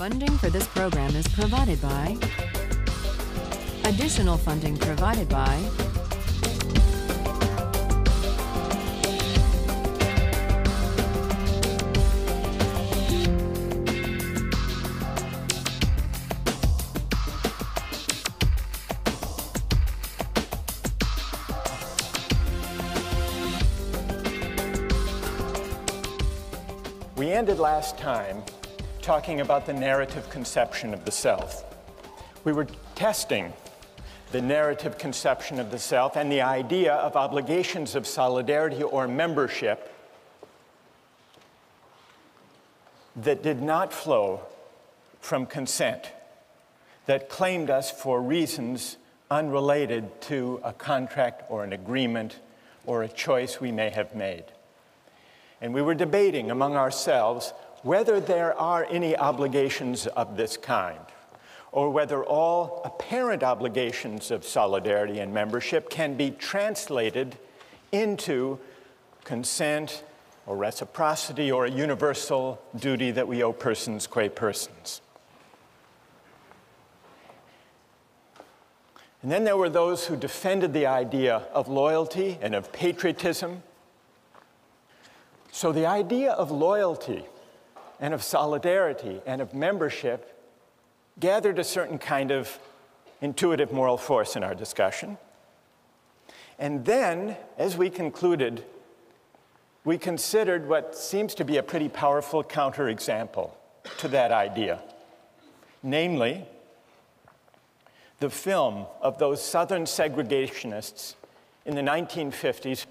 Funding for this program is provided by. Additional funding provided by. We ended last time talking about the narrative conception of the self. We were testing the narrative conception of the self and the idea of obligations of solidarity or membership that did not flow from consent, that claimed us for reasons unrelated to a contract or an agreement or a choice we may have made. And we were debating among ourselves whether there are any obligations of this kind, or whether all apparent obligations of solidarity and membership can be translated into consent or reciprocity or a universal duty that we owe persons qua persons. And then there were those who defended the idea of loyalty and of patriotism so, the idea of loyalty and of solidarity and of membership gathered a certain kind of intuitive moral force in our discussion. And then, as we concluded, we considered what seems to be a pretty powerful counterexample to that idea, namely, the film of those Southern segregationists in the 1950s.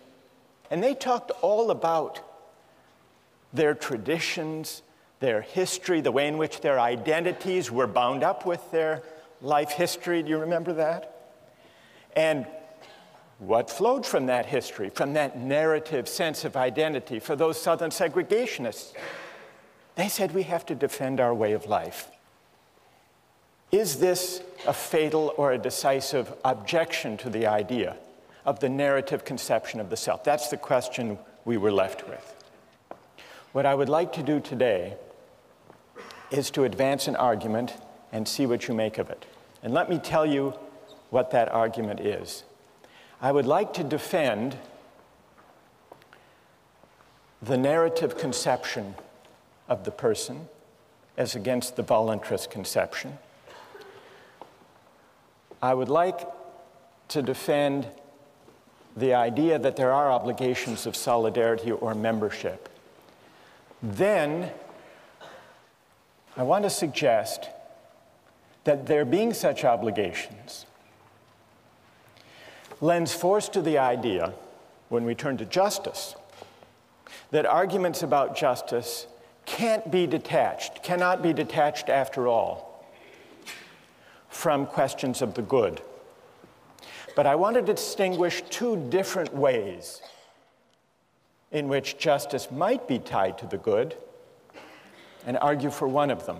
And they talked all about their traditions, their history, the way in which their identities were bound up with their life history. Do you remember that? And what flowed from that history, from that narrative sense of identity for those Southern segregationists? They said we have to defend our way of life. Is this a fatal or a decisive objection to the idea of the narrative conception of the self? That's the question we were left with. What I would like to do today is to advance an argument and see what you make of it. And let me tell you what that argument is. I would like to defend the narrative conception of the person as against the voluntarist conception. I would like to defend the idea that there are obligations of solidarity or membership then I want to suggest that there being such obligations lends force to the idea, when we turn to justice, that arguments about justice can't be detached, cannot be detached after all, from questions of the good. But I want to distinguish two different ways in which justice might be tied to the good and argue for one of them.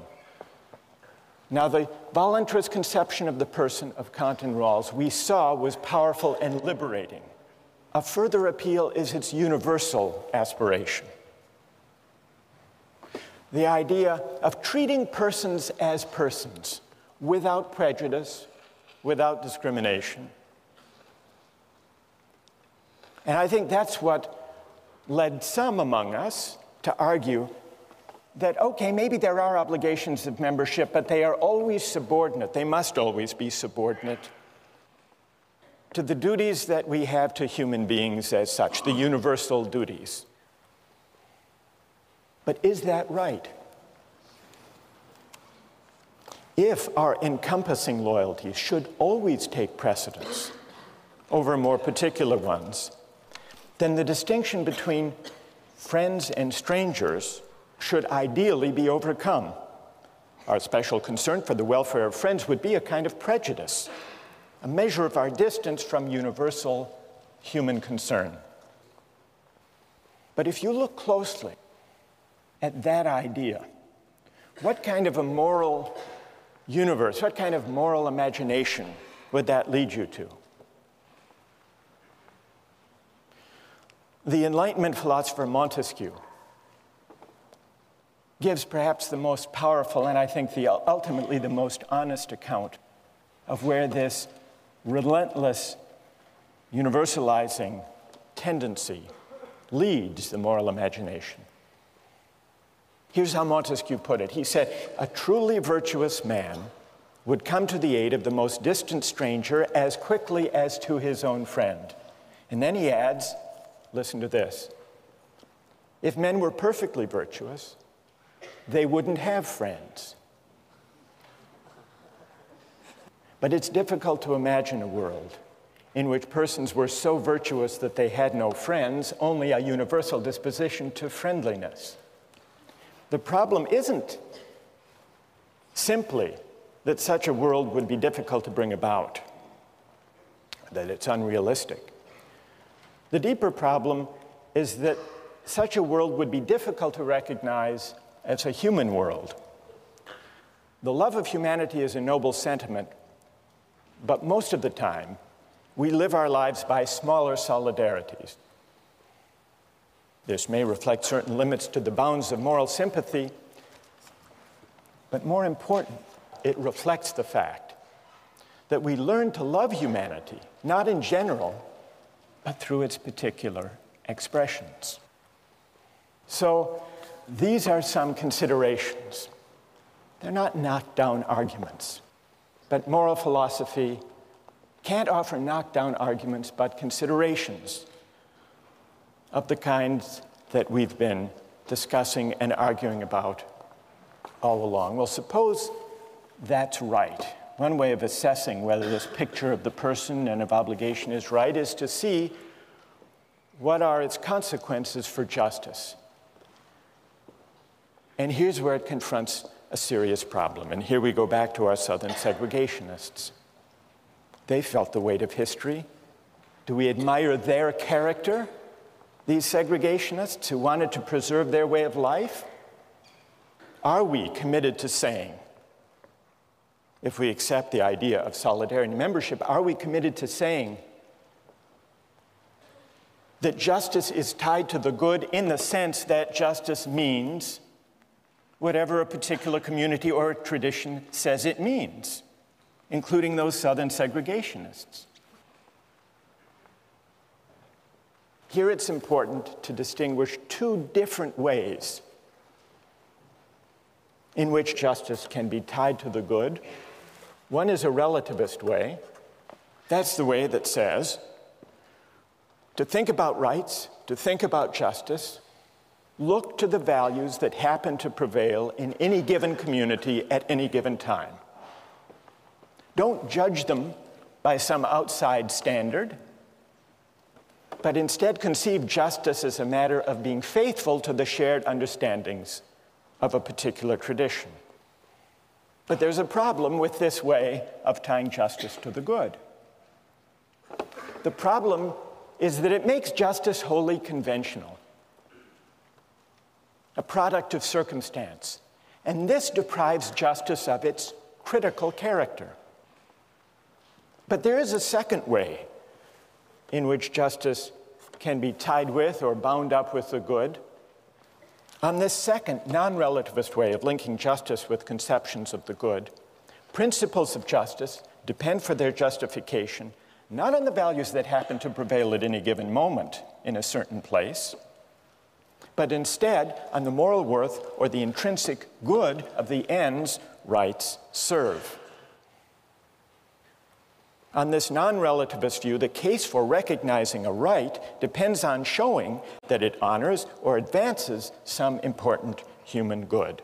Now, the voluntarist conception of the person of Kant and Rawls we saw was powerful and liberating. A further appeal is its universal aspiration. The idea of treating persons as persons without prejudice, without discrimination. And I think that's what led some among us to argue that, okay, maybe there are obligations of membership, but they are always subordinate. They must always be subordinate to the duties that we have to human beings as such, the universal duties. But is that right? If our encompassing loyalties should always take precedence over more particular ones, then the distinction between friends and strangers should ideally be overcome. Our special concern for the welfare of friends would be a kind of prejudice, a measure of our distance from universal human concern. But if you look closely at that idea, what kind of a moral universe, what kind of moral imagination would that lead you to? The Enlightenment philosopher Montesquieu gives perhaps the most powerful and I think the, ultimately the most honest account of where this relentless universalizing tendency leads the moral imagination. Here's how Montesquieu put it He said, A truly virtuous man would come to the aid of the most distant stranger as quickly as to his own friend. And then he adds, listen to this. If men were perfectly virtuous, they wouldn't have friends. But it's difficult to imagine a world in which persons were so virtuous that they had no friends, only a universal disposition to friendliness. The problem isn't simply that such a world would be difficult to bring about, that it's unrealistic. The deeper problem is that such a world would be difficult to recognize as a human world. The love of humanity is a noble sentiment, but most of the time, we live our lives by smaller solidarities. This may reflect certain limits to the bounds of moral sympathy, but more important, it reflects the fact that we learn to love humanity, not in general, but through its particular expressions. So, these are some considerations. They're not knockdown arguments, but moral philosophy can't offer knockdown arguments, but considerations of the kinds that we've been discussing and arguing about all along. Well, suppose that's right. One way of assessing whether this picture of the person and of obligation is right is to see what are its consequences for justice. And here's where it confronts a serious problem. And here we go back to our Southern segregationists. They felt the weight of history. Do we admire their character, these segregationists who wanted to preserve their way of life? Are we committed to saying, if we accept the idea of solidarity membership, are we committed to saying that justice is tied to the good in the sense that justice means whatever a particular community or tradition says it means, including those Southern segregationists? Here it's important to distinguish two different ways in which justice can be tied to the good one is a relativist way. That's the way that says to think about rights, to think about justice, look to the values that happen to prevail in any given community at any given time. Don't judge them by some outside standard, but instead conceive justice as a matter of being faithful to the shared understandings of a particular tradition. But there's a problem with this way of tying justice to the good. The problem is that it makes justice wholly conventional, a product of circumstance. And this deprives justice of its critical character. But there is a second way in which justice can be tied with or bound up with the good. On this second, non relativist way of linking justice with conceptions of the good, principles of justice depend for their justification not on the values that happen to prevail at any given moment in a certain place, but instead on the moral worth or the intrinsic good of the ends rights serve. On this non relativist view, the case for recognizing a right depends on showing that it honors or advances some important human good.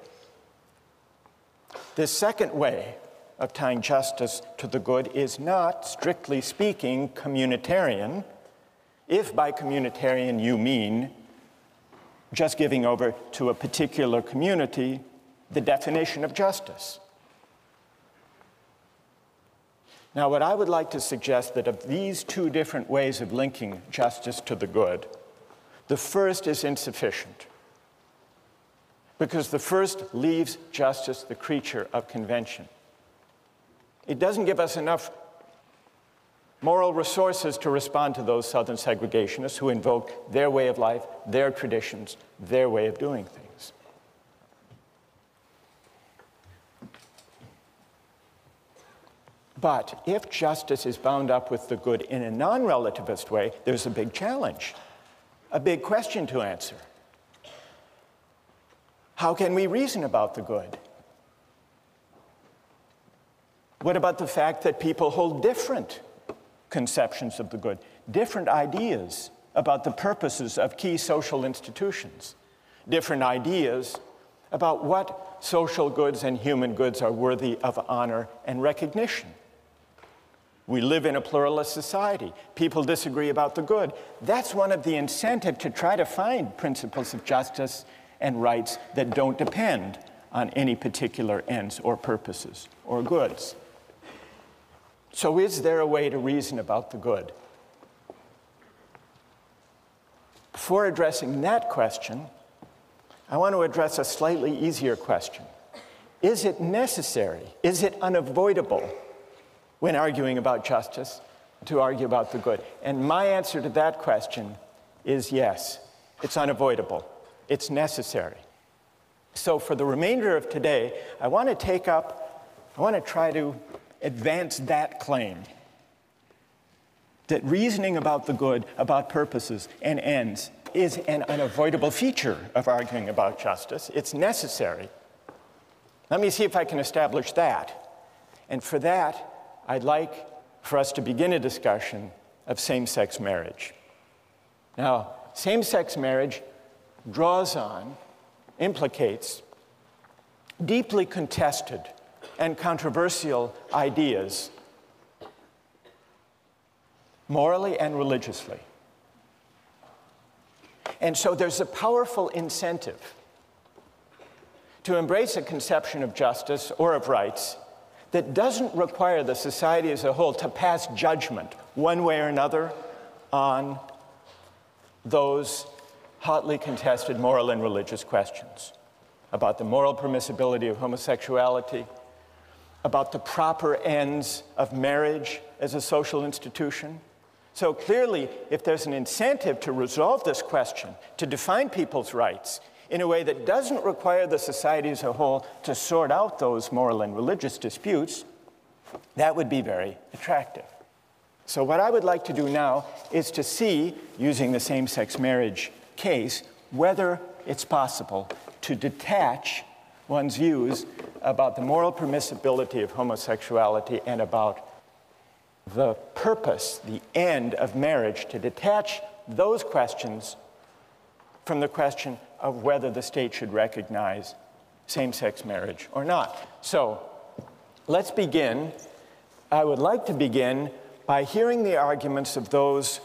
This second way of tying justice to the good is not, strictly speaking, communitarian, if by communitarian you mean just giving over to a particular community the definition of justice. Now, what I would like to suggest that of these two different ways of linking justice to the good, the first is insufficient. Because the first leaves justice the creature of convention. It doesn't give us enough moral resources to respond to those Southern segregationists who invoked their way of life, their traditions, their way of doing things. But if justice is bound up with the good in a non relativist way, there's a big challenge, a big question to answer. How can we reason about the good? What about the fact that people hold different conceptions of the good, different ideas about the purposes of key social institutions, different ideas about what social goods and human goods are worthy of honor and recognition? We live in a pluralist society. People disagree about the good. That's one of the incentive to try to find principles of justice and rights that don't depend on any particular ends or purposes or goods. So, is there a way to reason about the good? Before addressing that question, I want to address a slightly easier question. Is it necessary? Is it unavoidable when arguing about justice to argue about the good? And my answer to that question is yes, it's unavoidable, it's necessary. So, for the remainder of today, I want to take up, I want to try to advance that claim that reasoning about the good, about purposes and ends, is an unavoidable feature of arguing about justice. It's necessary. Let me see if I can establish that. And for that, I'd like for us to begin a discussion of same sex marriage. Now, same sex marriage draws on, implicates deeply contested and controversial ideas, morally and religiously. And so there's a powerful incentive to embrace a conception of justice or of rights that doesn't require the society as a whole to pass judgment one way or another on those hotly contested moral and religious questions about the moral permissibility of homosexuality, about the proper ends of marriage as a social institution. So clearly, if there's an incentive to resolve this question, to define people's rights in a way that doesn't require the society as a whole to sort out those moral and religious disputes, that would be very attractive. So, what I would like to do now is to see, using the same sex marriage case, whether it's possible to detach one's views about the moral permissibility of homosexuality and about the purpose, the end of marriage, to detach those questions from the question of whether the state should recognize same sex marriage or not. So let's begin. I would like to begin by hearing the arguments of those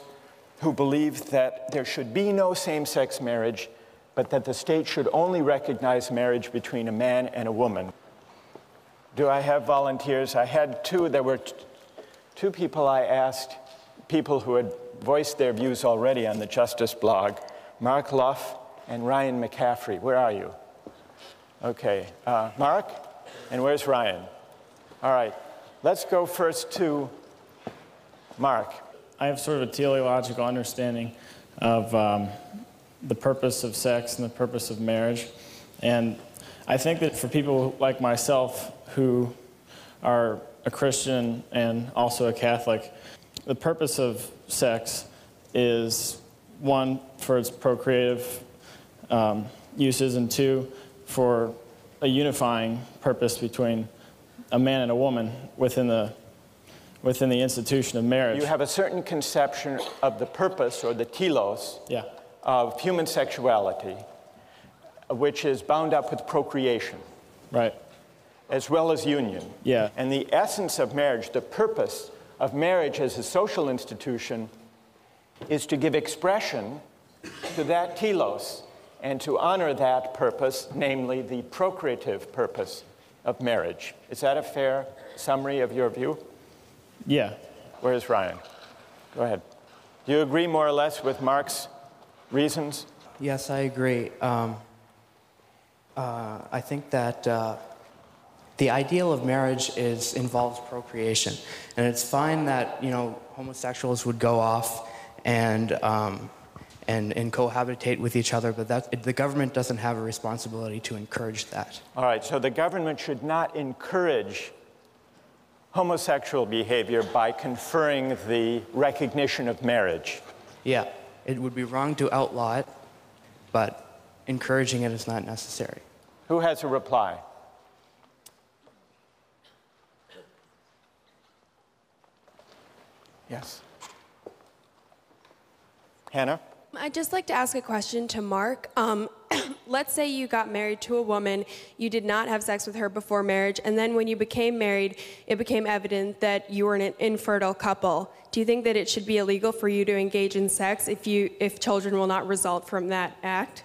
who believe that there should be no same sex marriage but that the state should only recognize marriage between a man and a woman. Do I have volunteers? I had two. There were two people I asked, people who had voiced their views already on the Justice blog Mark Luff and Ryan McCaffrey. Where are you? Okay. Uh, Mark? And where's Ryan? All right. Let's go first to Mark. I have sort of a teleological understanding of um, the purpose of sex and the purpose of marriage. And I think that for people like myself who are a Christian and also a Catholic, the purpose of sex is one, for its procreative um, uses, and two, for a unifying purpose between a man and a woman within the within the institution of marriage. You have a certain conception of the purpose or the telos yeah of human sexuality, which is bound up with procreation. Right. As well as union. Yeah. And the essence of marriage, the purpose of marriage as a social institution, is to give expression to that telos and to honor that purpose, namely the procreative purpose of marriage. Is that a fair summary of your view? Yeah. Where's Ryan? Go ahead. Do you agree more or less with Mark's reasons? Yes, I agree. Um, uh, I think that uh, the ideal of marriage is involves procreation, and it's fine that you know homosexuals would go off and um, and, and cohabitate with each other, but that, the government doesn't have a responsibility to encourage that. All right, so the government should not encourage homosexual behavior by conferring the recognition of marriage. Yeah, it would be wrong to outlaw it, but encouraging it is not necessary. Who has a reply? Yes. Hannah? I'd just like to ask a question to Mark. Um, let's say you got married to a woman, you did not have sex with her before marriage, and then when you became married, it became evident that you were an infertile couple. Do you think that it should be illegal for you to engage in sex if, you, if children will not result from that act?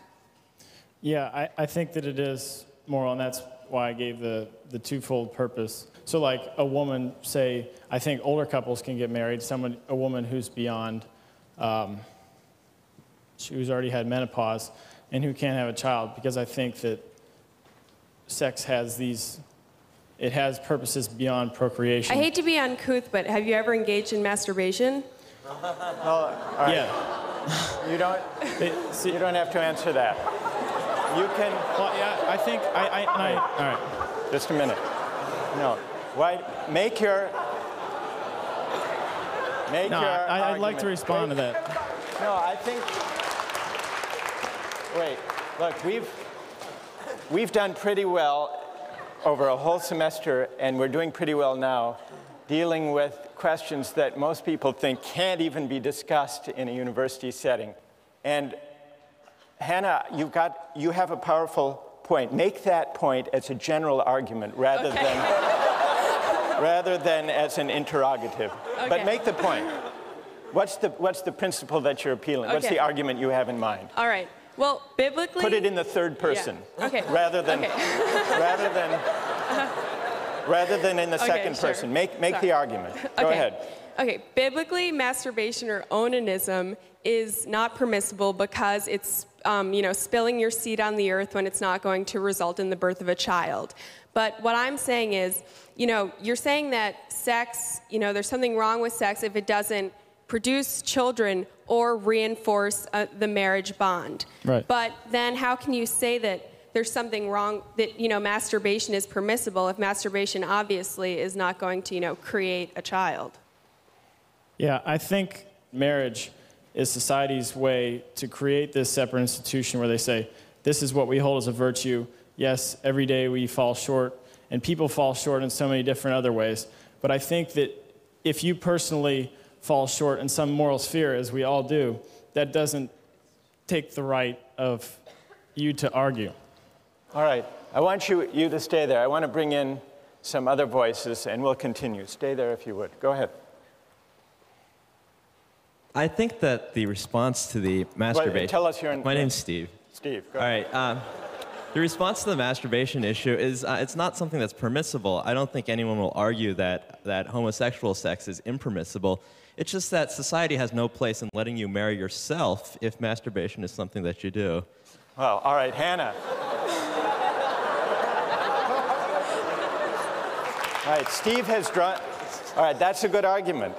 Yeah, I, I think that it is moral, and that's why I gave the, the twofold purpose. So, like a woman, say, I think older couples can get married, someone, a woman who's beyond, um, who's already had menopause, and who can't have a child, because I think that sex has these, it has purposes beyond procreation. I hate to be uncouth, but have you ever engaged in masturbation? Oh, yeah. You don't, It- see- you don't have to answer that. You can, well, yeah, I think, I, I, I, all right. just a minute. No. Why, make your, make No, your I, I'd like to respond to that. No, I think. Wait, look, we've we've done pretty well over a whole semester, and we're doing pretty well now, dealing with questions that most people think can't even be discussed in a university setting. And Hannah, you've got you have a powerful point. Make that point as a general argument rather than rather than as an interrogative. But make the point. What's the, what's the principle that you're appealing? What's the argument you have in mind? All right. Well, biblically. Put it in the third person. Okay. Rather than, Okay. rather than, rather than in the Okay, second sure. person. Make, make Sorry. the argument. Go okay. ahead. Okay, biblically, masturbation or onanism is not permissible because it's, um, you know, spilling your seed on the earth when it's not going to result in the birth of a child. But what I'm saying is, you know, you're saying that sex, you know, there's something wrong with sex if it doesn't produce children or reinforce uh, the marriage bond. Right. But then how can you say that there's something wrong that you know masturbation is permissible if masturbation obviously is not going to you know create a child? Yeah, I think marriage is society's way to create this separate institution where they say, this is what we hold as a virtue. Yes, every day we fall short, and people fall short in so many different other ways. But I think that if you personally fall short in some moral sphere, as we all do, that doesn't take the right of you to argue. All right. I want you, you to stay there. I want to bring in some other voices, and we'll continue. Stay there if you would. Go ahead. I think that the response to the masturbation. tell us your- My name's Steve. Steve, go All ahead. right. Um, the response to the masturbation issue is uh, it's not something that's permissible. I don't think anyone will argue that, that homosexual sex is impermissible. It's just that society has no place in letting you marry yourself if masturbation is something that you do. Well, all right, Hannah. All right, Steve has drawn. All right, that's a good argument.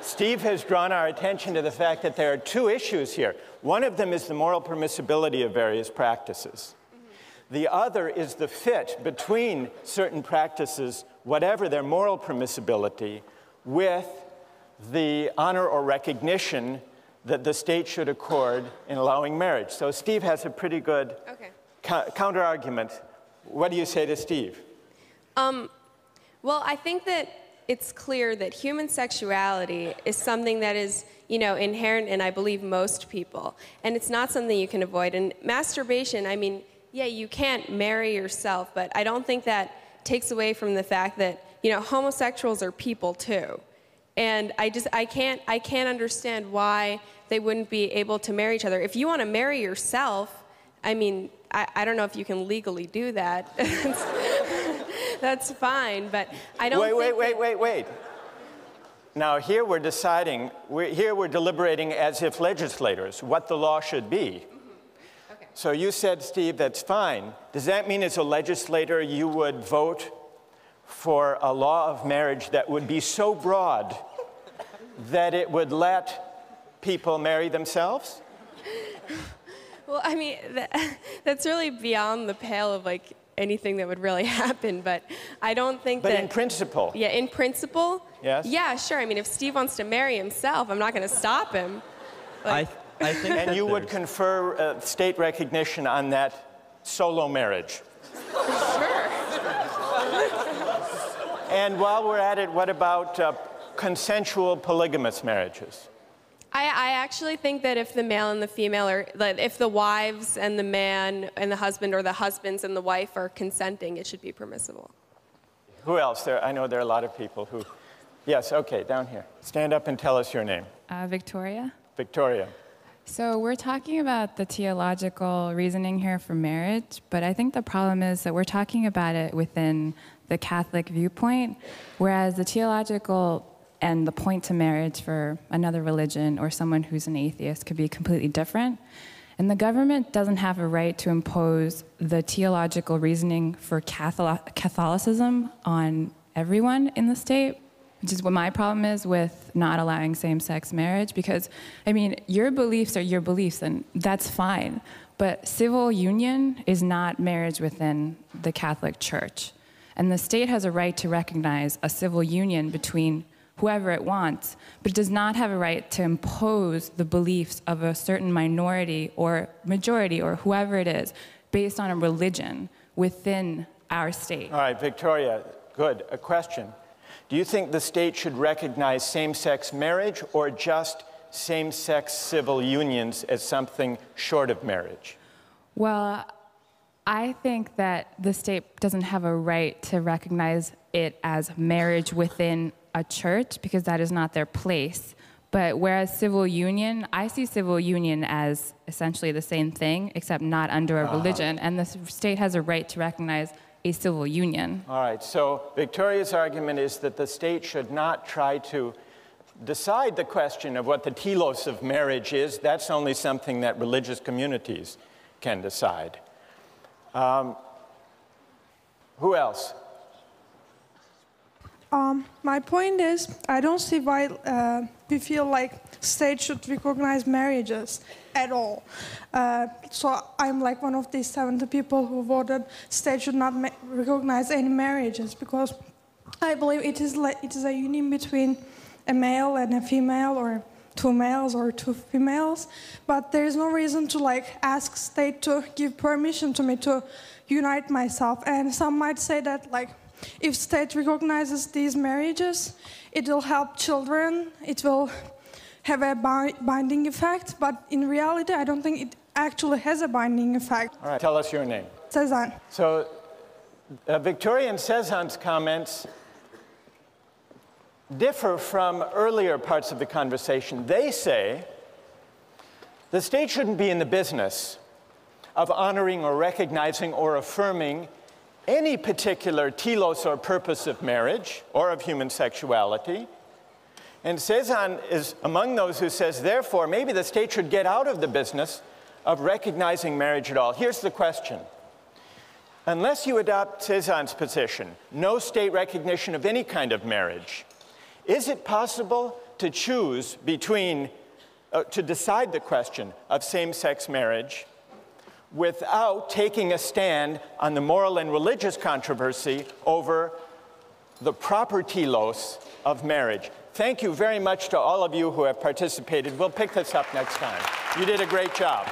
Steve has drawn our attention to the fact that there are two issues here. One of them is the moral permissibility of various practices. The other is the fit between certain practices, whatever their moral permissibility, with the honor or recognition that the state should accord in allowing marriage. So Steve has a pretty good Okay. counter argument. What do you say to Steve? Um, well, I think that it's clear that human sexuality is something that is, you know, inherent in I believe most people, and it's not something you can avoid. And masturbation, I mean, yeah, you can't marry yourself, but I don't think that takes away from the fact that you know homosexuals are people too. And I just I can't I can't understand why they wouldn't be able to marry each other. If you want to marry yourself, I mean, I, I don't know if you can legally do that. That's fine, but I don't. Wait, wait, wait, wait, wait. Now, here we're deciding, we're, here we're deliberating as if legislators what the law should be. Mm-hmm. Okay. So you said, Steve, that's fine. Does that mean as a legislator you would vote for a law of marriage that would be so broad that it would let people marry themselves? Well, I mean, that, that's really beyond the pale of like anything that would really happen, but I don't think But that. But in principle, yeah, in principle. Yes? Yeah, sure. I mean, if Steve wants to marry himself, I'm not going to stop him. I, I think and that you would confer uh, state recognition on that solo marriage. Sure. And while we're at it, what about uh, consensual polygamous marriages? I, I actually think that if the male and the female are, like, if the wives and the man and the husband or the husbands and the wife are consenting, it should be permissible. Who else? There, I know there are a lot of people who. Yes, okay, down here. Stand up and tell us your name. Uh, Victoria. Victoria. So, we're talking about the theological reasoning here for marriage, but I think the problem is that we're talking about it within the Catholic viewpoint, whereas the theological and the point to marriage for another religion or someone who's an atheist could be completely different. And the government doesn't have a right to impose the theological reasoning for Catholicism on everyone in the state, which is what my problem is with not allowing same sex marriage. Because, I mean, your beliefs are your beliefs, and that's fine. But civil union is not marriage within the Catholic Church. And the state has a right to recognize a civil union between whoever it wants, but it does not have a right to impose the beliefs of a certain minority or majority or whoever it is based on a religion within our state. All right, Victoria, good. A question. Do you think the state should recognize same sex marriage or just same sex civil unions as something short of marriage? Well, I think that the state doesn't have a right to recognize it as marriage within a church because that is not their place. But whereas civil union, I see civil union as essentially the same thing, except not under a uh-huh. religion. And the state has a right to recognize a civil union. All right, so Victoria's argument is that the state should not try to decide the question of what the telos of marriage is. That's only something that religious communities can decide. Um, who else? Um, my point is, I don't see why uh, we feel like states should recognize marriages at all. Uh, so I'm like one of these 70 people who voted states should not recognize any marriages because I believe it is like it is a union between a male and a female, or two males or two females. But there is no reason to like ask state to give permission to me to unite myself. And some might say that like if state recognizes these marriages, it will help children. It will have a bi- binding effect. But in reality, I don't think it actually has a binding effect. All right, tell us your name. Cezanne. So, uh, Victoria and Cezanne's comments differ from earlier parts of the conversation. They say the state shouldn't be in the business of honoring or recognizing or affirming any particular telos or purpose of marriage or of human sexuality. And Cezanne is among those who says, therefore, maybe the state should get out of the business of recognizing marriage at all. Here's the question. Unless you adopt Cezanne's position, no state recognition of any kind of marriage, is it possible to choose between, uh, to decide the question of same sex marriage without taking a stand on the moral and religious controversy over the proper telos of marriage? Thank you very much to all of you who have participated. We'll pick this up next time. You did a great job.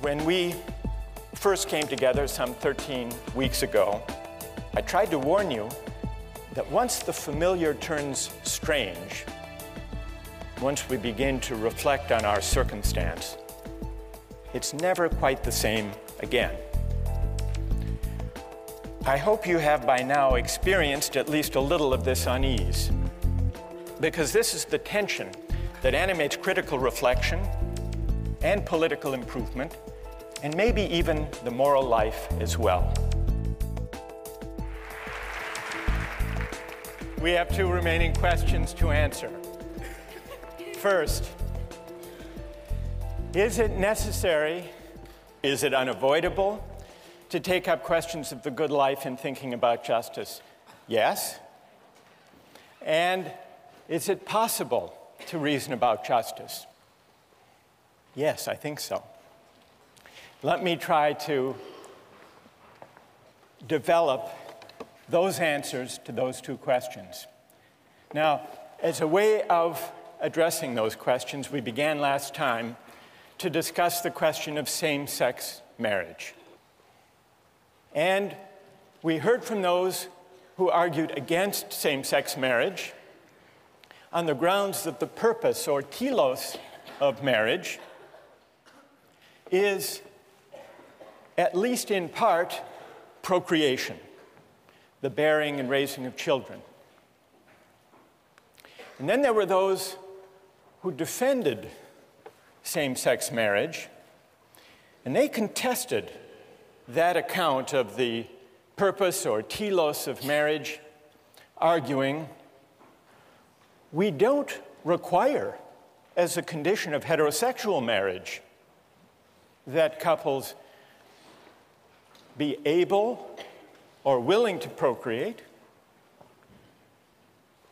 When we first came together some 13 weeks ago, I tried to warn you that once the familiar turns strange, once we begin to reflect on our circumstance, it's never quite the same again. I hope you have by now experienced at least a little of this unease, because this is the tension that animates critical reflection and political improvement, and maybe even the moral life as well. We have two remaining questions to answer. First, is it necessary, is it unavoidable to take up questions of the good life in thinking about justice? Yes. And is it possible to reason about justice? Yes, I think so. Let me try to develop those answers to those two questions. Now, as a way of addressing those questions, we began last time to discuss the question of same sex marriage. And we heard from those who argued against same sex marriage on the grounds that the purpose or telos of marriage is, at least in part, procreation, the bearing and raising of children. And then there were those who defended same sex marriage, and they contested that account of the purpose or telos of marriage, arguing we don't require, as a condition of heterosexual marriage, that couples be able or willing to procreate.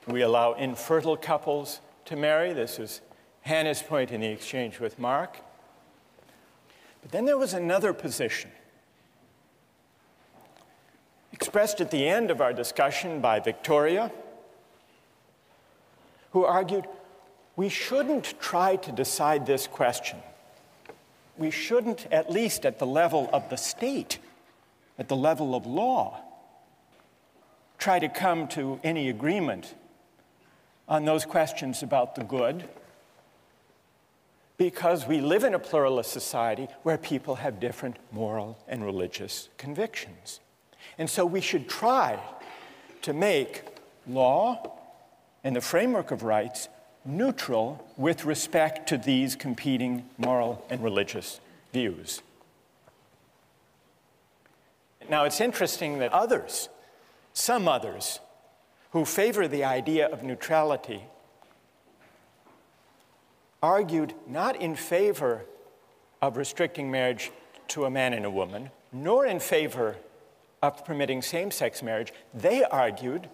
We allow infertile couples to marry. This is Hannah's point in the exchange with Mark. But then there was another position expressed at the end of our discussion by Victoria, who argued we shouldn't try to decide this question. We shouldn't, at least at the level of the state, at the level of law, try to come to any agreement on those questions about the good because we live in a pluralist society where people have different moral and religious convictions. And so we should try to make law and the framework of rights neutral with respect to these competing moral and religious views. Now, it's interesting that others, some others, who favor the idea of neutrality, argued not in favor of restricting marriage to a man and a woman, nor in favor of permitting same sex marriage. They argued,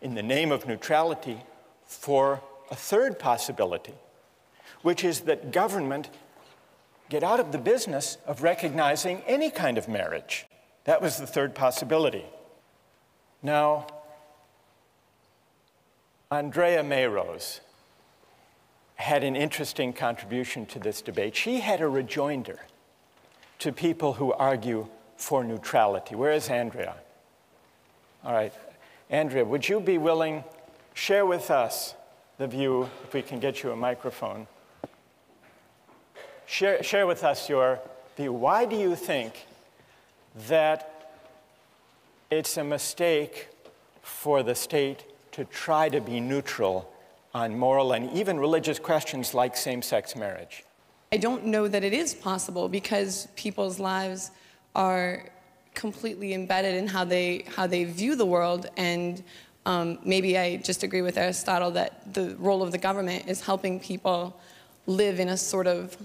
in the name of neutrality, for a third possibility, which is that government get out of the business of recognizing any kind of marriage. That was the third possibility. Now, Andrea Mayrose had an interesting contribution to this debate. She had a rejoinder to people who argue for neutrality. Where is Andrea? All right. Andrea, would you be willing to share with us the view if we can get you a microphone? Share, share with us your view. Why do you think that it's a mistake for the state to try to be neutral on moral and even religious questions like same sex marriage? I don't know that it is possible because people's lives are completely embedded in how they, how they view the world. And um, maybe I just agree with Aristotle that the role of the government is helping people live in a sort of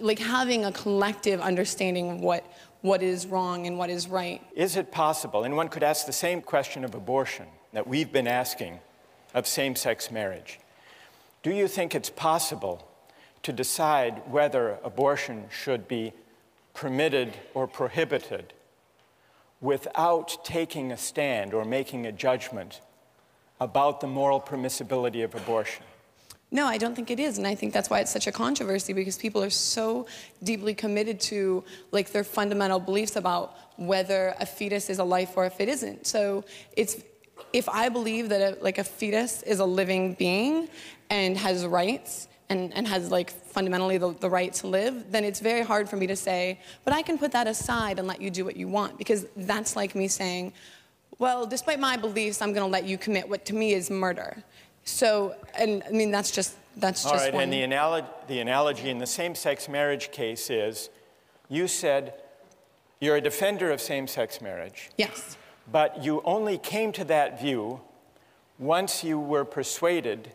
like having a collective understanding of what, what is wrong and what is right. Is it possible, and one could ask the same question of abortion that we've been asking of same sex marriage. Do you think it's possible to decide whether abortion should be permitted or prohibited without taking a stand or making a judgment about the moral permissibility of abortion? No, I don't think it is, and I think that's why it's such a controversy because people are so deeply committed to like their fundamental beliefs about whether a fetus is a life or if it isn't. So it's if I believe that a, like a fetus is a living being and has rights and, and has like fundamentally the, the right to live, then it's very hard for me to say, but I can put that aside and let you do what you want because that's like me saying, well, despite my beliefs, I'm going to let you commit what to me is murder. So, and I mean, that's just that's All just right, one. and the, analo- the analogy in the same-sex marriage case is, you said you're a defender of same-sex marriage. yes. But you only came to that view once you were persuaded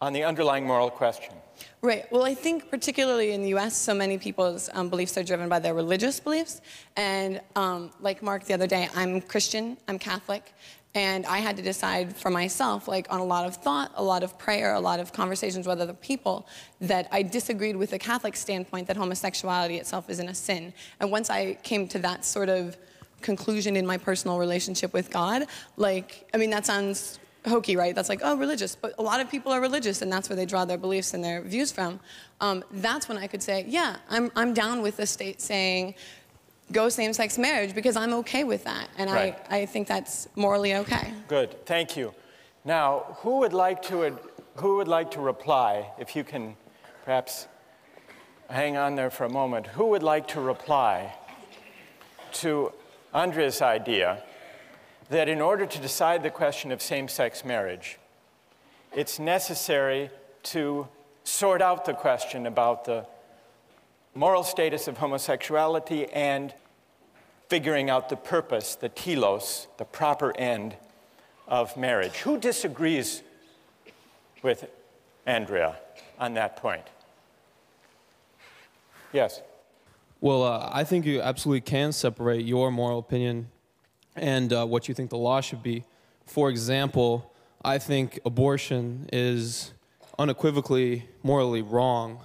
on the underlying moral question. Right. Well, I think particularly in the U.S., so many people's um, beliefs are driven by their religious beliefs. And um, like Mark the other day, I'm Christian, I'm Catholic, and I had to decide for myself, like on a lot of thought, a lot of prayer, a lot of conversations with other people, that I disagreed with the Catholic standpoint that homosexuality itself isn't a sin. And once I came to that sort of conclusion in my personal relationship with God, like, I mean, that sounds hokey, right? That's like, oh, religious. But a lot of people are religious, and that's where they draw their beliefs and their views from. Um, that's when I could say, yeah, I'm, I'm down with the state saying, go same sex marriage because I'm okay with that. And Right. I, I think that's morally okay. Good, thank you. Now, who would like to, who would like to reply, if you can perhaps hang on there for a moment, who would like to reply to Andrea's idea that in order to decide the question of same sex marriage, it's necessary to sort out the question about the moral status of homosexuality and figuring out the purpose, the telos, the proper end of marriage. Who disagrees with Andrea on that point? Yes. Well, uh, I think you absolutely can separate your moral opinion and uh, what you think the law should be. For example, I think abortion is unequivocally morally wrong,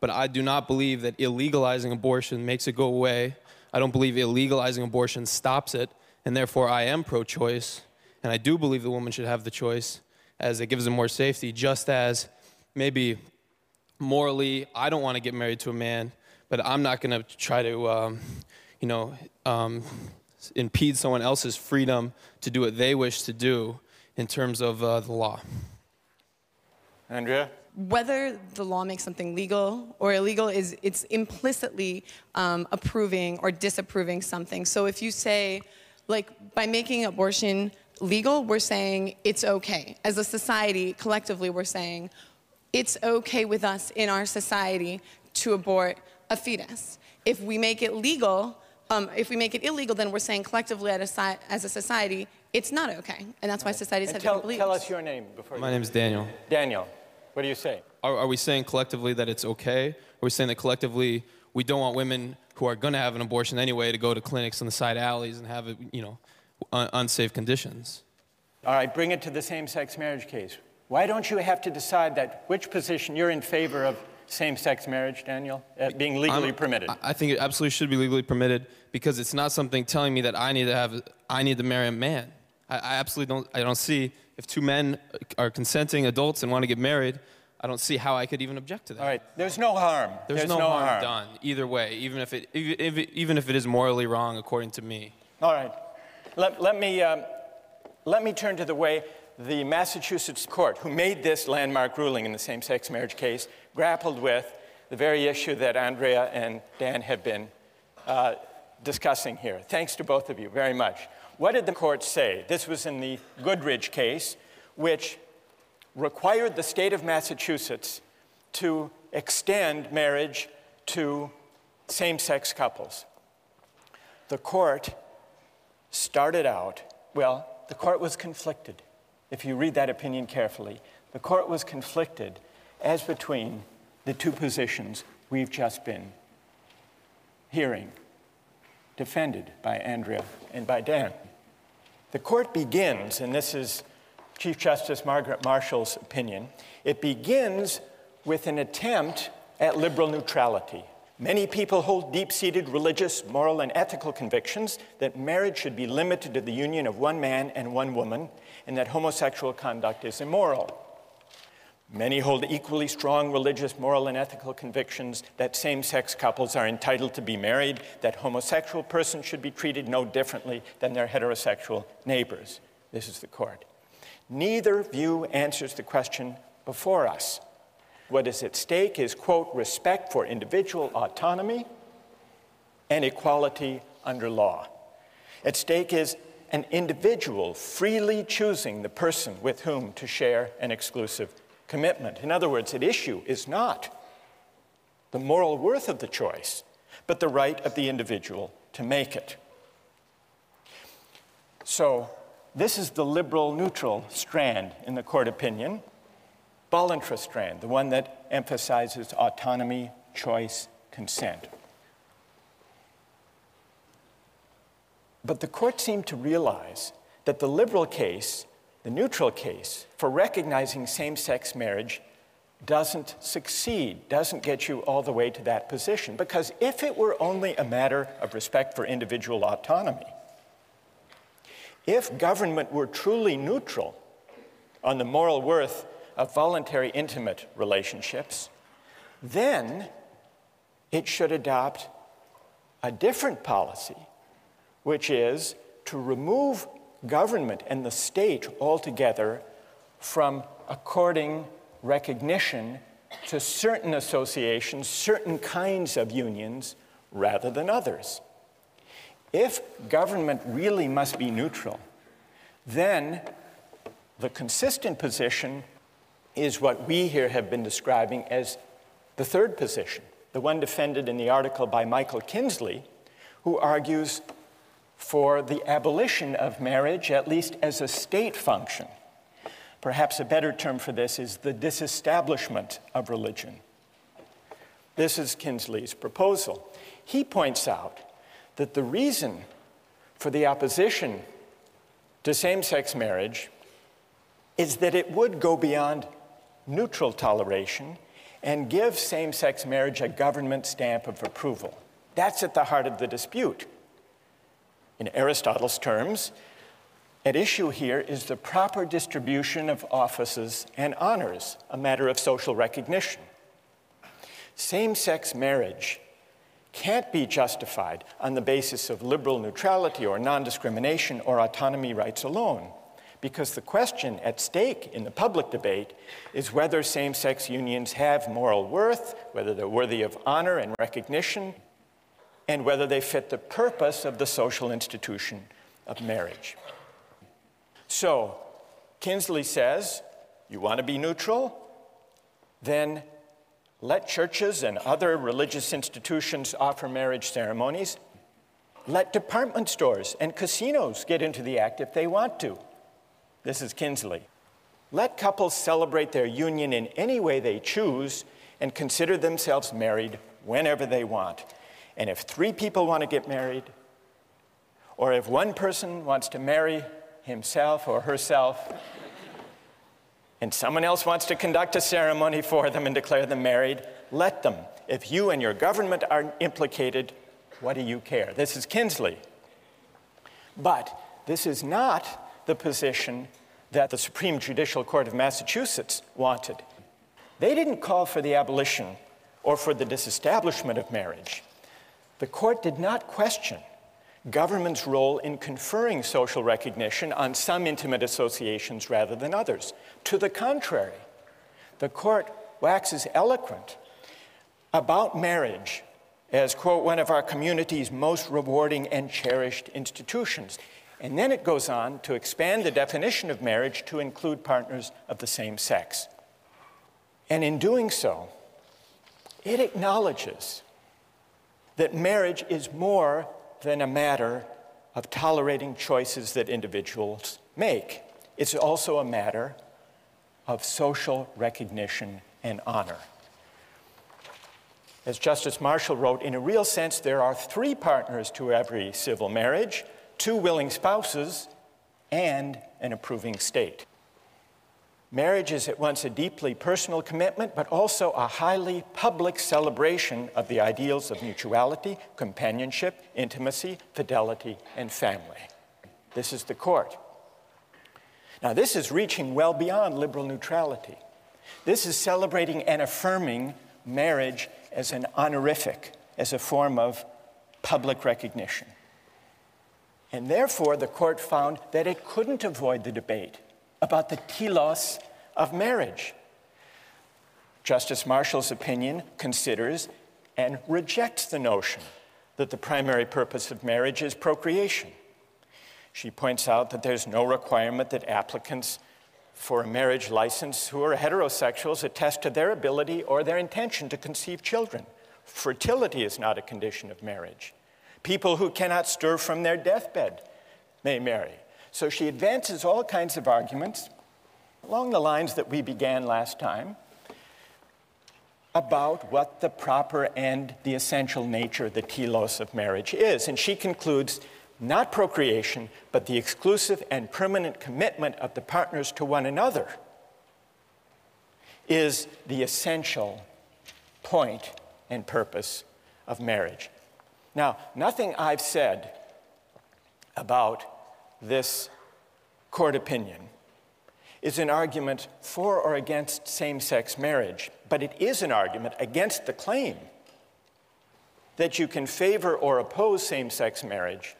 but I do not believe that illegalizing abortion makes it go away. I don't believe illegalizing abortion stops it, and therefore I am pro choice, and I do believe the woman should have the choice as it gives them more safety, just as maybe morally, I don't want to get married to a man, but I'm not going to try to, um, you know, um, impede someone else's freedom to do what they wish to do in terms of uh, the law. Andrea? whether the law makes something legal or illegal is it's implicitly um, approving or disapproving something so if you say like by making abortion legal we're saying it's okay as a society collectively we're saying it's okay with us in our society to abort a fetus if we make it legal um, if we make it illegal then we're saying collectively at a si- as a society it's not okay and that's why societies And have tell, different beliefs tell us your name before My you. name is Daniel. Daniel, what do you say? Are, are we saying collectively that it's okay? Are we saying that collectively we don't want women who are going to have an abortion anyway to go to clinics on the side alleys and have it, you know, un- unsafe conditions? All right, bring it to the same sex marriage case. Why don't you have to decide that which position you're in favor of same sex marriage, Daniel, uh, being legally I'm- permitted? I- think it absolutely should be legally permitted because it's not something telling me that I need to have, I need to marry a man. I, I absolutely don't, I don't see if two men are consenting adults and want to get married, I don't see how I could even object to that. All right, there's no harm. There's, no, harm, done either way, even if it, even if even if it is morally wrong according to me. All right. Let, let, me, um, let me turn to the way the Massachusetts court, who made this landmark ruling in the same sex marriage case, grappled with the very issue that Andrea and Dan have been uh, discussing here. Thanks to both of you very much. What did the court say? This was in the Goodridge case, which required the state of Massachusetts to extend marriage to same sex couples. The court started out, well, the court was conflicted. If you read that opinion carefully, the court was conflicted as between the two positions we've just been hearing, defended by Andrea and by Dan. The court begins, and this is Chief Justice Margaret Marshall's opinion, it begins with an attempt at liberal neutrality. Many people hold deep seated religious, moral, and ethical convictions that marriage should be limited to the union of one man and one woman, and that homosexual conduct is immoral. Many hold equally strong religious, moral, and ethical convictions that same sex couples are entitled to be married, that homosexual persons should be treated no differently than their heterosexual neighbors. This is the court. Neither view answers the question before us. What is at stake is, quote, respect for individual autonomy and equality under law. At stake is an individual freely choosing the person with whom to share an exclusive commitment. In other words, at issue is not the moral worth of the choice, but the right of the individual to make it. So, this is the liberal neutral strand in the court opinion. Voluntarist strand, the one that emphasizes autonomy, choice, consent. But the court seemed to realize that the liberal case, the neutral case, for recognizing same sex marriage doesn't succeed, doesn't get you all the way to that position. Because if it were only a matter of respect for individual autonomy, if government were truly neutral on the moral worth of voluntary intimate relationships, then it should adopt a different policy, which is to remove government and the state altogether from according recognition to certain associations, certain kinds of unions, rather than others. If government really must be neutral, then the consistent position is what we here have been describing as the third position, the one defended in the article by Michael Kinsley, who argues for the abolition of marriage, at least as a state function. Perhaps a better term for this is the disestablishment of religion. This is Kinsley's proposal. He points out that the reason for the opposition to same sex marriage is that it would go beyond neutral toleration and give same sex marriage a government stamp of approval. That's at the heart of the dispute. In Aristotle's terms, at issue here is the proper distribution of offices and honors, a matter of social recognition. Same sex marriage can't be justified on the basis of liberal neutrality or non discrimination or autonomy rights alone, because the question at stake in the public debate is whether same sex unions have moral worth, whether they're worthy of honor and recognition, and whether they fit the purpose of the social institution of marriage. So, Kinsley says, you want to be neutral? Then let churches and other religious institutions offer marriage ceremonies. Let department stores and casinos get into the act if they want to. This is Kinsley. Let couples celebrate their union in any way they choose and consider themselves married whenever they want. And if three people want to get married, or if one person wants to marry himself or herself, and someone else wants to conduct a ceremony for them and declare them married, let them. If you and your government are implicated, what do you care? This is Kinsley. But this is not the position that the Supreme Judicial Court of Massachusetts wanted. They didn't call for the abolition or for the disestablishment of marriage. The court did not question government's role in conferring social recognition on some intimate associations rather than others. To the contrary, the court waxes eloquent about marriage as, quote, one of our community's most rewarding and cherished institutions. And then it goes on to expand the definition of marriage to include partners of the same sex. And in doing so, it acknowledges that marriage is more than a matter of tolerating choices that individuals make. It's also a matter of social recognition and honor. As Justice Marshall wrote, in a real sense, there are three partners to every civil marriage two willing spouses and an approving state. Marriage is at once a deeply personal commitment, but also a highly public celebration of the ideals of mutuality, companionship, intimacy, fidelity, and family. This is the court. Now, this is reaching well beyond liberal neutrality. This is celebrating and affirming marriage as an honorific, as a form of public recognition. And therefore, the court found that it couldn't avoid the debate about the telos of marriage. Justice Marshall's opinion considers and rejects the notion that the primary purpose of marriage is procreation. She points out that there's no requirement that applicants for a marriage license who are heterosexuals attest to their ability or their intention to conceive children. Fertility is not a condition of marriage. People who cannot stir from their deathbed may marry. So she advances all kinds of arguments along the lines that we began last time, about what the proper and the essential nature, the telos of marriage is. And she concludes not procreation, but the exclusive and permanent commitment of the partners to one another is the essential point and purpose of marriage. Now, nothing I've said about this court opinion is an argument for or against same sex marriage, but it is an argument against the claim that you can favor or oppose same sex marriage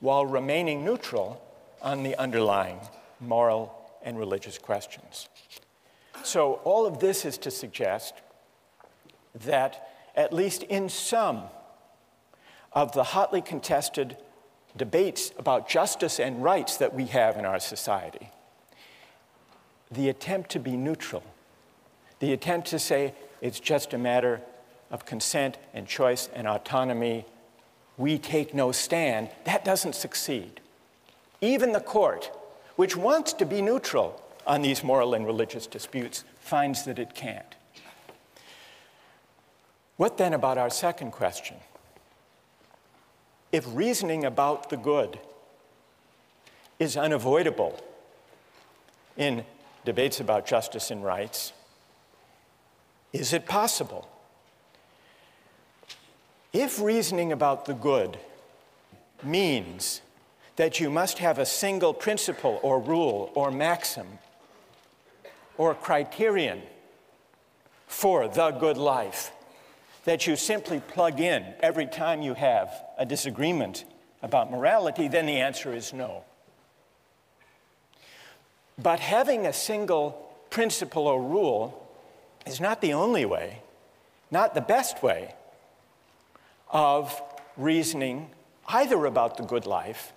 while remaining neutral on the underlying moral and religious questions. So, all of this is to suggest that, at least in some of the hotly contested debates about justice and rights that we have in our society, the attempt to be neutral, the attempt to say it's just a matter of consent and choice and autonomy, we take no stand, that doesn't succeed. Even the court, which wants to be neutral on these moral and religious disputes, finds that it can't. What then about our second question? If reasoning about the good is unavoidable in debates about justice and rights, is it possible? If reasoning about the good means that you must have a single principle or rule or maxim or criterion for the good life, that you simply plug in every time you have a disagreement about morality, then the answer is no. But having a single principle or rule is not the only way, not the best way of reasoning either about the good life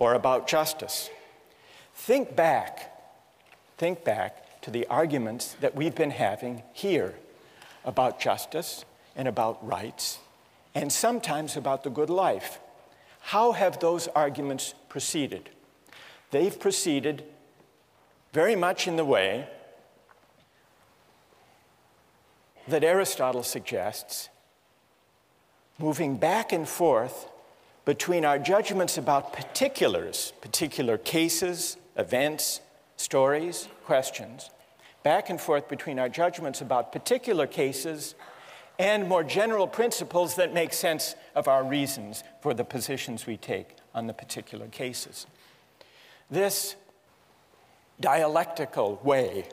or about justice. Think back, think back to the arguments that we've been having here about justice and about rights, and sometimes about the good life. How have those arguments proceeded? They've proceeded very much in the way that Aristotle suggests, moving back and forth between our judgments about particulars, particular cases, events, stories, questions, back and forth between our judgments about particular cases and more general principles that make sense of our reasons for the positions we take on the particular cases. This dialectical way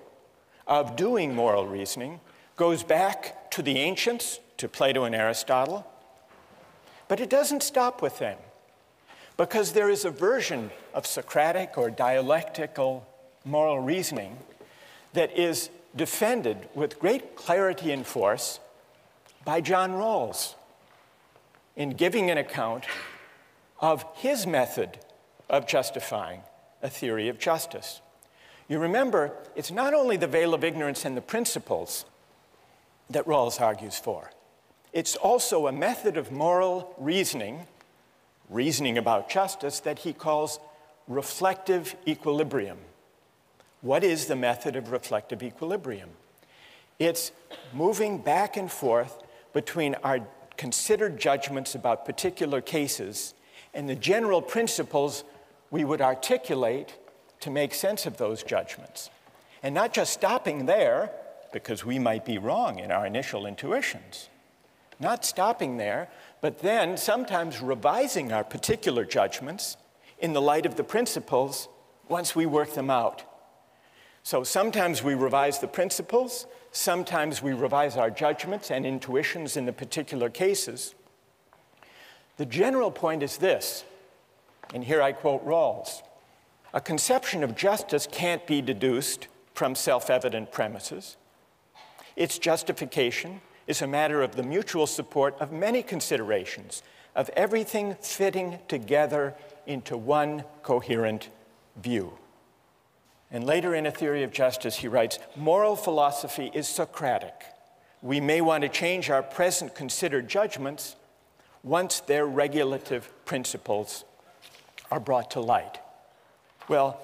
of doing moral reasoning goes back to the ancients, to Plato and Aristotle, but it doesn't stop with them because there is a version of Socratic or dialectical moral reasoning that is defended with great clarity and force by John Rawls in giving an account of his method of justifying a theory of justice. You remember, it's not only the veil of ignorance and the principles that Rawls argues for, it's also a method of moral reasoning, reasoning about justice, that he calls reflective equilibrium. What is the method of reflective equilibrium? It's moving back and forth between our considered judgments about particular cases and the general principles we would articulate to make sense of those judgments. And not just stopping there, because we might be wrong in our initial intuitions. Not stopping there, but then sometimes revising our particular judgments in the light of the principles once we work them out. So sometimes we revise the principles, sometimes we revise our judgments and intuitions in the particular cases. The general point is this, and here I quote Rawls a conception of justice can't be deduced from self evident premises. Its justification is a matter of the mutual support of many considerations, of everything fitting together into one coherent view. And later in A Theory of Justice, he writes Moral philosophy is Socratic. We may want to change our present considered judgments once their regulative principles are brought to light. Well,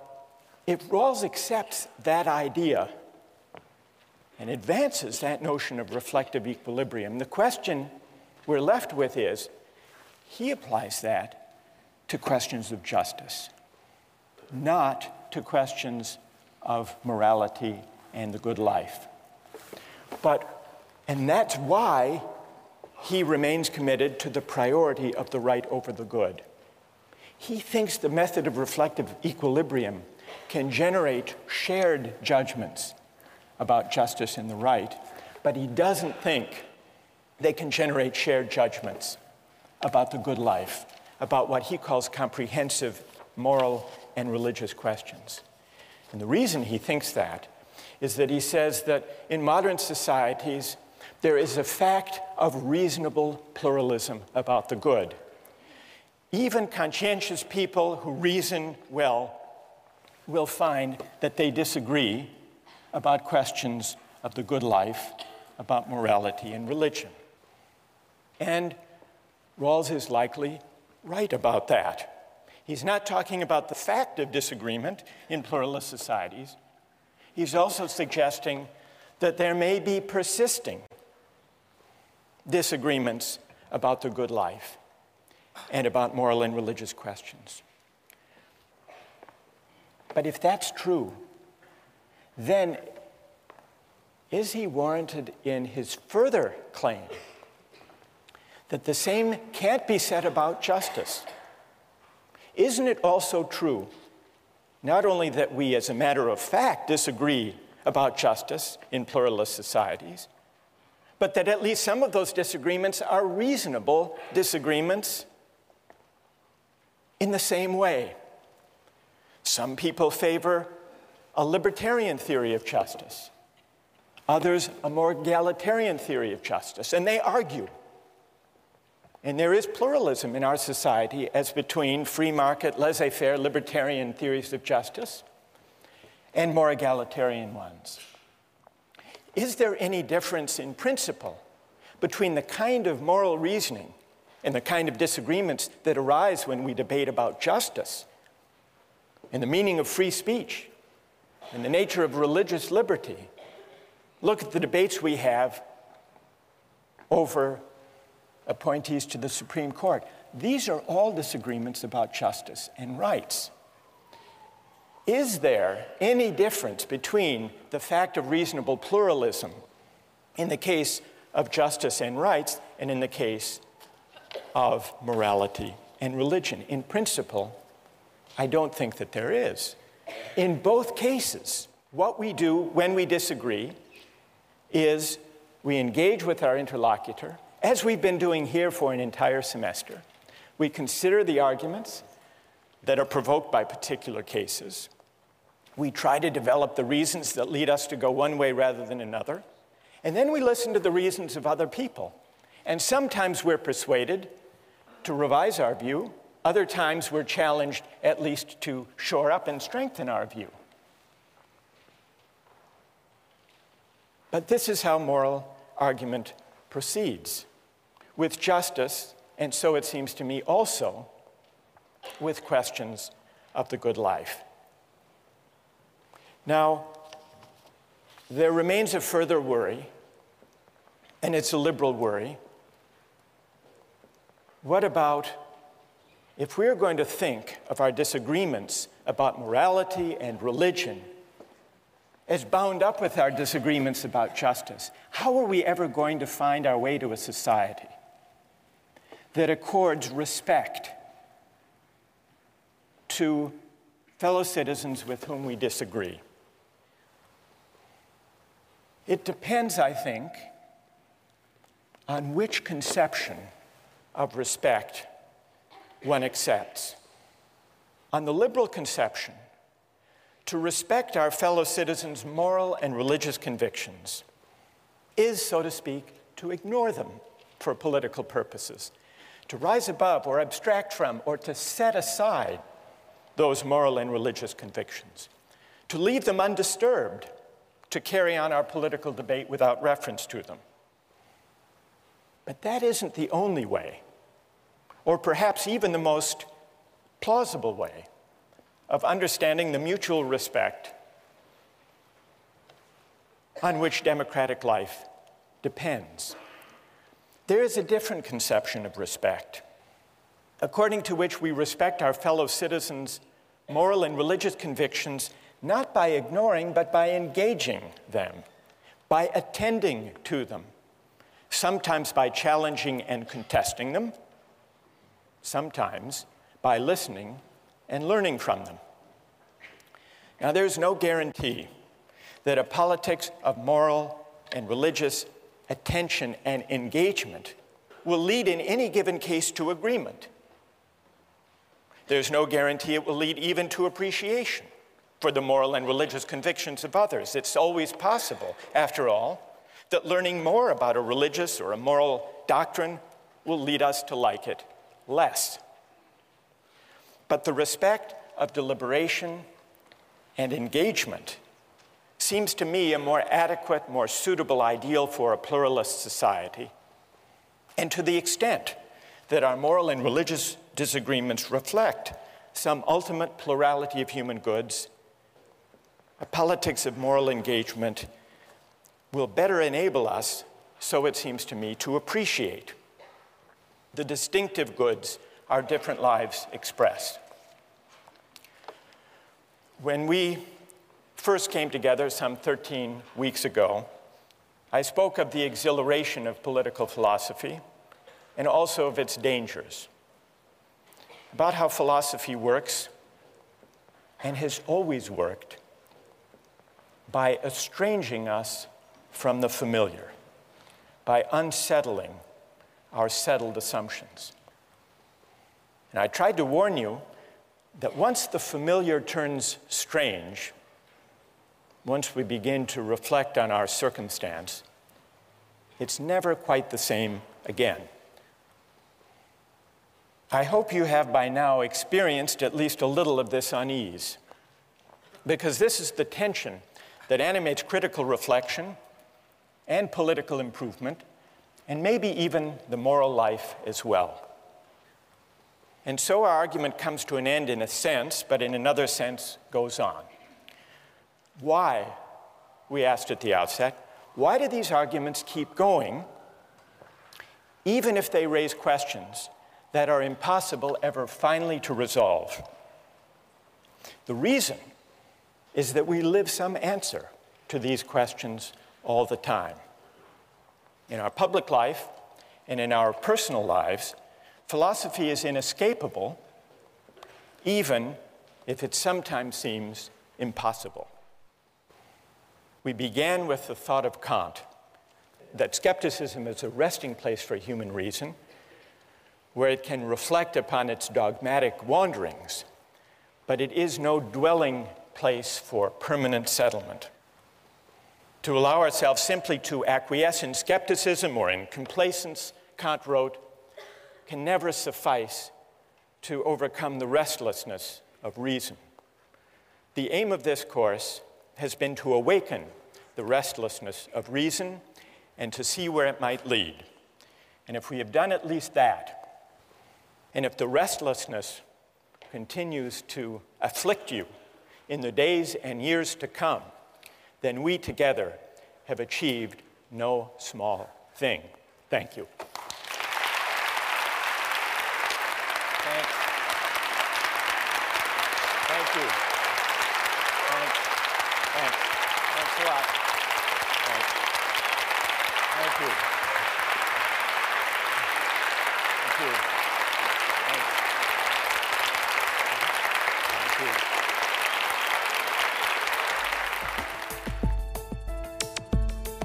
if Rawls accepts that idea and advances that notion of reflective equilibrium, the question we're left with is he applies that to questions of justice, not to questions of morality and the good life. But, and that's why he remains committed to the priority of the right over the good. He thinks the method of reflective equilibrium can generate shared judgments about justice and the right, but he doesn't think they can generate shared judgments about the good life, about what he calls comprehensive moral and religious questions. And the reason he thinks that is that he says that in modern societies, there is a fact of reasonable pluralism about the good. Even conscientious people who reason well will find that they disagree about questions of the good life, about morality and religion. And Rawls is likely right about that. He's not talking about the fact of disagreement in pluralist societies. He's also suggesting that there may be persisting disagreements about the good life and about moral and religious questions. But if that's true, then is he warranted in his further claim that the same can't be said about justice? Isn't it also true not only that we, as a matter of fact, disagree about justice in pluralist societies, but that at least some of those disagreements are reasonable disagreements in the same way. Some people favor a libertarian theory of justice, others a more egalitarian theory of justice, and they argue. And there is pluralism in our society as between free market, laissez faire, libertarian theories of justice and more egalitarian ones. Is there any difference in principle between the kind of moral reasoning and the kind of disagreements that arise when we debate about justice and the meaning of free speech and the nature of religious liberty? Look at the debates we have over appointees to the Supreme Court. These are all disagreements about justice and rights. Is there any difference between the fact of reasonable pluralism in the case of justice and rights and in the case of morality and religion? In principle, I don't think that there is. In both cases, what we do when we disagree is we engage with our interlocutor, as we've been doing here for an entire semester. We consider the arguments that are provoked by particular cases. We try to develop the reasons that lead us to go one way rather than another. And then we listen to the reasons of other people. And sometimes we're persuaded to revise our view, other times we're challenged at least to shore up and strengthen our view. But this is how moral argument proceeds with justice, and so it seems to me also with questions of the good life. Now, there remains a further worry, and it's a liberal worry. What about if we're going to think of our disagreements about morality and religion as bound up with our disagreements about justice, how are we ever going to find our way to a society that accords respect to fellow citizens with whom we disagree? It depends, I think, on which conception of respect one accepts. On the liberal conception, to respect our fellow citizens' moral and religious convictions is, so to speak, to ignore them for political purposes, to rise above or abstract from or to set aside those moral and religious convictions, to leave them undisturbed, to carry on our political debate without reference to them. But that isn't the only way, or perhaps even the most plausible way of understanding the mutual respect on which democratic life depends. There is a different conception of respect, according to which we respect our fellow citizens' moral and religious convictions not by ignoring, but by engaging them, by attending to them, sometimes by challenging and contesting them, sometimes by listening and learning from them. Now, there's no guarantee that a politics of moral and religious attention and engagement will lead in any given case to agreement. There's no guarantee it will lead even to appreciation for the moral and religious convictions of others. It's always possible, after all, that learning more about a religious or a moral doctrine will lead us to like it less. But the respect of deliberation and engagement seems to me a more adequate, more suitable ideal for a pluralist society. And to the extent that our moral and religious disagreements reflect some ultimate plurality of human goods, a politics of moral engagement will better enable us, so it seems to me, to appreciate the distinctive goods our different lives express. When we first came together some 13 weeks ago, I spoke of the exhilaration of political philosophy and also of its dangers, about how philosophy works and has always worked by estranging us from the familiar, by unsettling our settled assumptions. And I tried to warn you that once the familiar turns strange, once we begin to reflect on our circumstance, it's never quite the same again. I hope you have by now experienced at least a little of this unease, because this is the tension that animates critical reflection and political improvement, and maybe even the moral life as well. And so our argument comes to an end in a sense, but in another sense goes on. Why, we asked at the outset, why do these arguments keep going, even if they raise questions that are impossible ever finally to resolve? The reason is that we live some answer to these questions all the time. In our public life and in our personal lives, philosophy is inescapable, even if it sometimes seems impossible. We began with the thought of Kant that skepticism is a resting place for human reason, where it can reflect upon its dogmatic wanderings, but it is no dwelling place for permanent settlement. To allow ourselves simply to acquiesce in skepticism or in complacence, Kant wrote, can never suffice to overcome the restlessness of reason. The aim of this course has been to awaken the restlessness of reason and to see where it might lead. And if we have done at least that, and if the restlessness continues to afflict you in the days and years to come, then we together have achieved no small thing. Thank you. Thanks. Thank you. Thanks. Thanks. Thanks a lot. Thanks. You. Thank you. Thank you.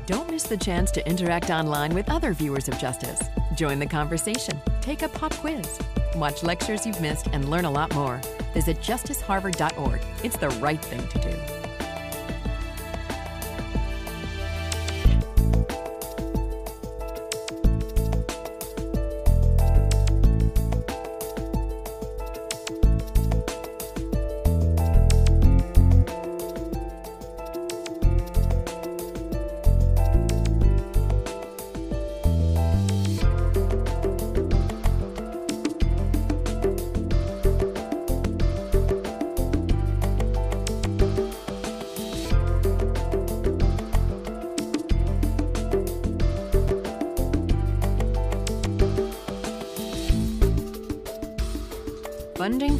Don't miss the chance to interact online with other viewers of Justice. Join the conversation, take a pop quiz, watch lectures you've missed, and learn a lot more. Visit justiceharvard.org. It's the right thing to do.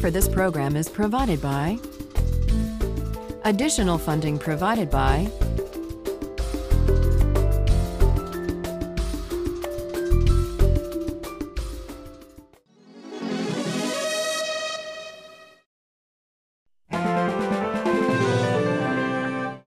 For this program is provided by. Additional funding provided by